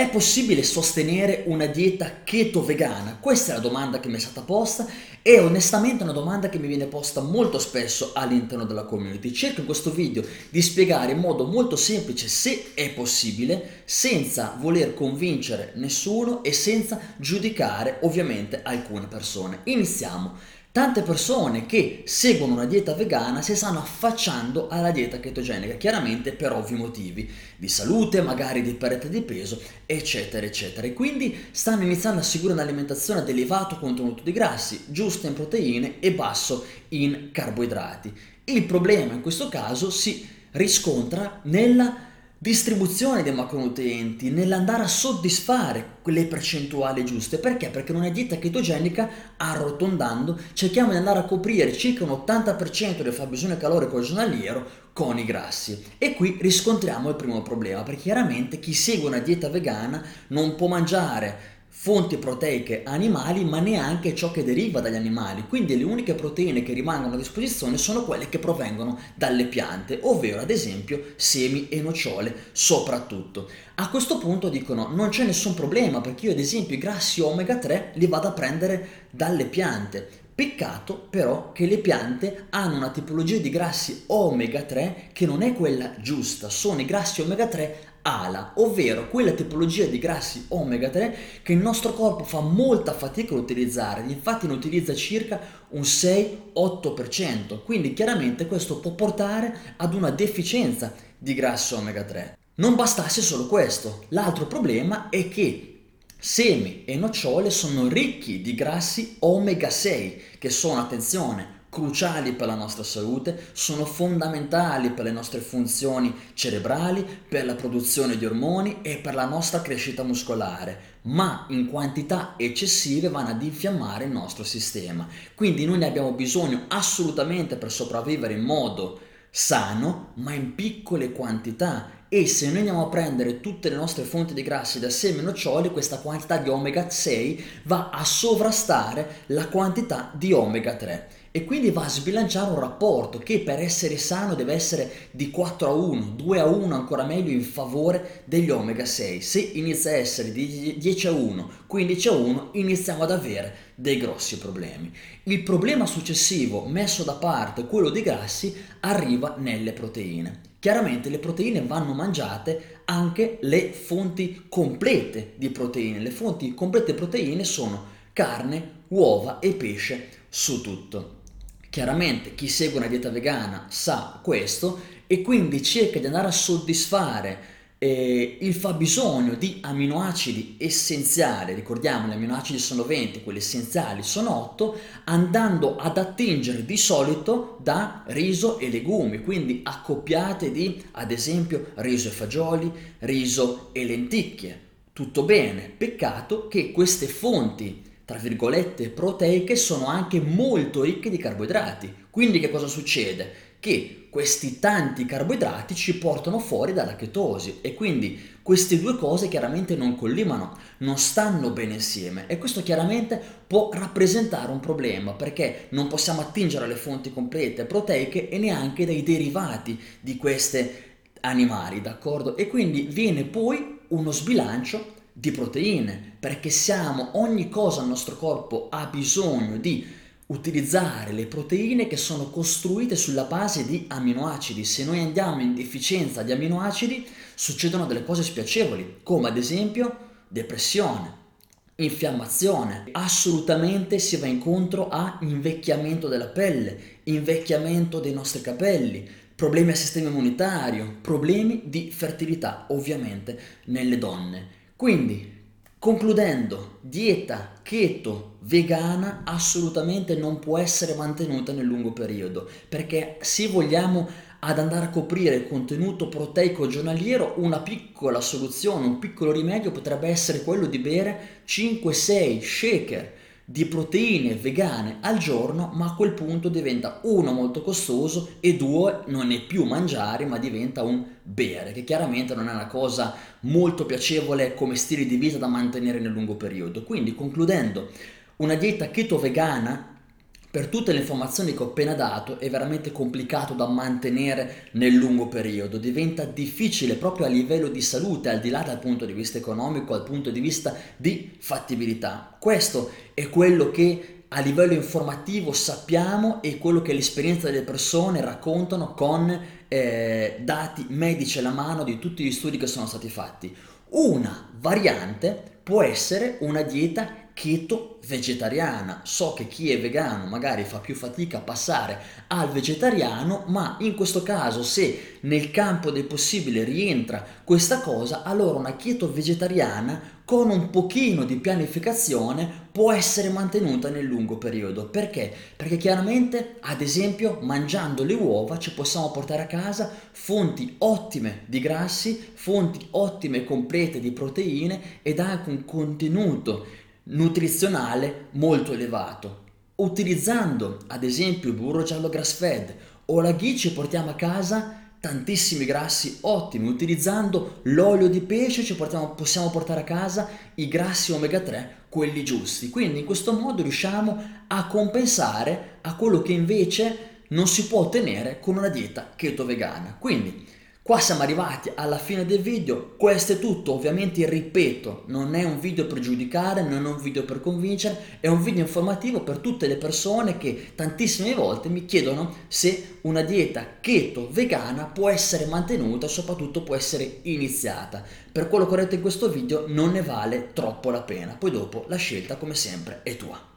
È possibile sostenere una dieta keto vegana? Questa è la domanda che mi è stata posta e onestamente è una domanda che mi viene posta molto spesso all'interno della community. Cerco in questo video di spiegare in modo molto semplice se è possibile, senza voler convincere nessuno e senza giudicare ovviamente alcune persone. Iniziamo. Tante persone che seguono una dieta vegana si stanno affacciando alla dieta chetogenica, chiaramente per ovvi motivi, di salute, magari di perdita di peso, eccetera, eccetera. E quindi stanno iniziando a seguire un'alimentazione ad elevato contenuto di grassi, giusto in proteine e basso in carboidrati. Il problema in questo caso si riscontra nella distribuzione dei macronutrienti, nell'andare a soddisfare quelle percentuali giuste. Perché? Perché in una dieta chetogenica, arrotondando, cerchiamo di andare a coprire circa un 80% del fabbisogno calorico giornaliero con i grassi. E qui riscontriamo il primo problema, perché chiaramente chi segue una dieta vegana non può mangiare fonti proteiche animali, ma neanche ciò che deriva dagli animali. Quindi le uniche proteine che rimangono a disposizione sono quelle che provengono dalle piante, ovvero ad esempio semi e nocciole soprattutto. A questo punto dicono non c'è nessun problema perché io ad esempio i grassi omega 3 li vado a prendere dalle piante. Peccato però che le piante hanno una tipologia di grassi omega 3 che non è quella giusta, sono i grassi omega 3 ALA, ovvero quella tipologia di grassi omega 3 che il nostro corpo fa molta fatica a utilizzare, infatti ne utilizza circa un 6-8%, quindi chiaramente questo può portare ad una deficienza di grassi omega 3. Non bastasse solo questo, l'altro problema è che semi e nocciole sono ricchi di grassi omega 6 che sono, attenzione, cruciali per la nostra salute, sono fondamentali per le nostre funzioni cerebrali, per la produzione di ormoni e per la nostra crescita muscolare, ma in quantità eccessive vanno ad infiammare il nostro sistema. Quindi noi ne abbiamo bisogno assolutamente per sopravvivere in modo sano, ma in piccole quantità. E se noi andiamo a prendere tutte le nostre fonti di grassi da semi e noccioli, questa quantità di omega 6 va a sovrastare la quantità di omega 3 e quindi va a sbilanciare un rapporto che per essere sano deve essere di 4 a 1, 2 a 1 ancora meglio in favore degli omega 6. Se inizia a essere di 10 a 1, 15 a 1, iniziamo ad avere dei grossi problemi. Il problema successivo, messo da parte quello dei grassi, arriva nelle proteine. Chiaramente le proteine vanno mangiate anche le fonti complete di proteine. Le fonti complete di proteine sono carne, uova e pesce su tutto. Chiaramente chi segue una dieta vegana sa questo e quindi cerca di andare a soddisfare eh, il fabbisogno di aminoacidi essenziali, ricordiamo gli aminoacidi sono 20, quelli essenziali sono 8, andando ad attingere di solito da riso e legumi, quindi accoppiate di ad esempio riso e fagioli, riso e lenticchie. Tutto bene, peccato che queste fonti tra virgolette, proteiche sono anche molto ricche di carboidrati. Quindi che cosa succede? Che questi tanti carboidrati ci portano fuori dalla chetosi e quindi queste due cose chiaramente non collimano, non stanno bene insieme e questo chiaramente può rappresentare un problema perché non possiamo attingere alle fonti complete proteiche e neanche dai derivati di questi animali, d'accordo? E quindi viene poi uno sbilancio di proteine, perché siamo, ogni cosa al nostro corpo ha bisogno di utilizzare le proteine che sono costruite sulla base di aminoacidi. Se noi andiamo in deficienza di aminoacidi, succedono delle cose spiacevoli, come ad esempio depressione, infiammazione. Assolutamente si va incontro a invecchiamento della pelle, invecchiamento dei nostri capelli, problemi al sistema immunitario, problemi di fertilità, ovviamente nelle donne. Quindi, concludendo, dieta keto vegana assolutamente non può essere mantenuta nel lungo periodo, perché se vogliamo ad andare a coprire il contenuto proteico giornaliero, una piccola soluzione, un piccolo rimedio potrebbe essere quello di bere 5-6 shaker di proteine vegane al giorno, ma a quel punto diventa uno molto costoso e due non è più mangiare, ma diventa un bere, che chiaramente non è una cosa molto piacevole come stile di vita da mantenere nel lungo periodo. Quindi, concludendo, una dieta keto vegana per tutte le informazioni che ho appena dato è veramente complicato da mantenere nel lungo periodo, diventa difficile proprio a livello di salute, al di là dal punto di vista economico, dal punto di vista di fattibilità. Questo è quello che a livello informativo sappiamo e quello che l'esperienza delle persone raccontano con eh, dati medici alla mano di tutti gli studi che sono stati fatti. Una variante può essere una dieta keto vegetariana. So che chi è vegano magari fa più fatica a passare al vegetariano, ma in questo caso se nel campo del possibile rientra questa cosa, allora una keto vegetariana con un pochino di pianificazione può essere mantenuta nel lungo periodo. Perché? Perché chiaramente, ad esempio, mangiando le uova ci possiamo portare a casa fonti ottime di grassi, fonti ottime complete di proteine ed anche un contenuto nutrizionale molto elevato. Utilizzando ad esempio il burro giallo grass fed o la ghee ci portiamo a casa tantissimi grassi ottimi. Utilizzando l'olio di pesce ci portiamo, possiamo portare a casa i grassi omega 3, quelli giusti. Quindi in questo modo riusciamo a compensare a quello che invece non si può ottenere con una dieta keto vegana. Quindi Qua siamo arrivati alla fine del video, questo è tutto, ovviamente ripeto, non è un video per giudicare, non è un video per convincere, è un video informativo per tutte le persone che tantissime volte mi chiedono se una dieta keto vegana può essere mantenuta soprattutto può essere iniziata. Per quello che ho detto in questo video non ne vale troppo la pena, poi dopo la scelta come sempre è tua.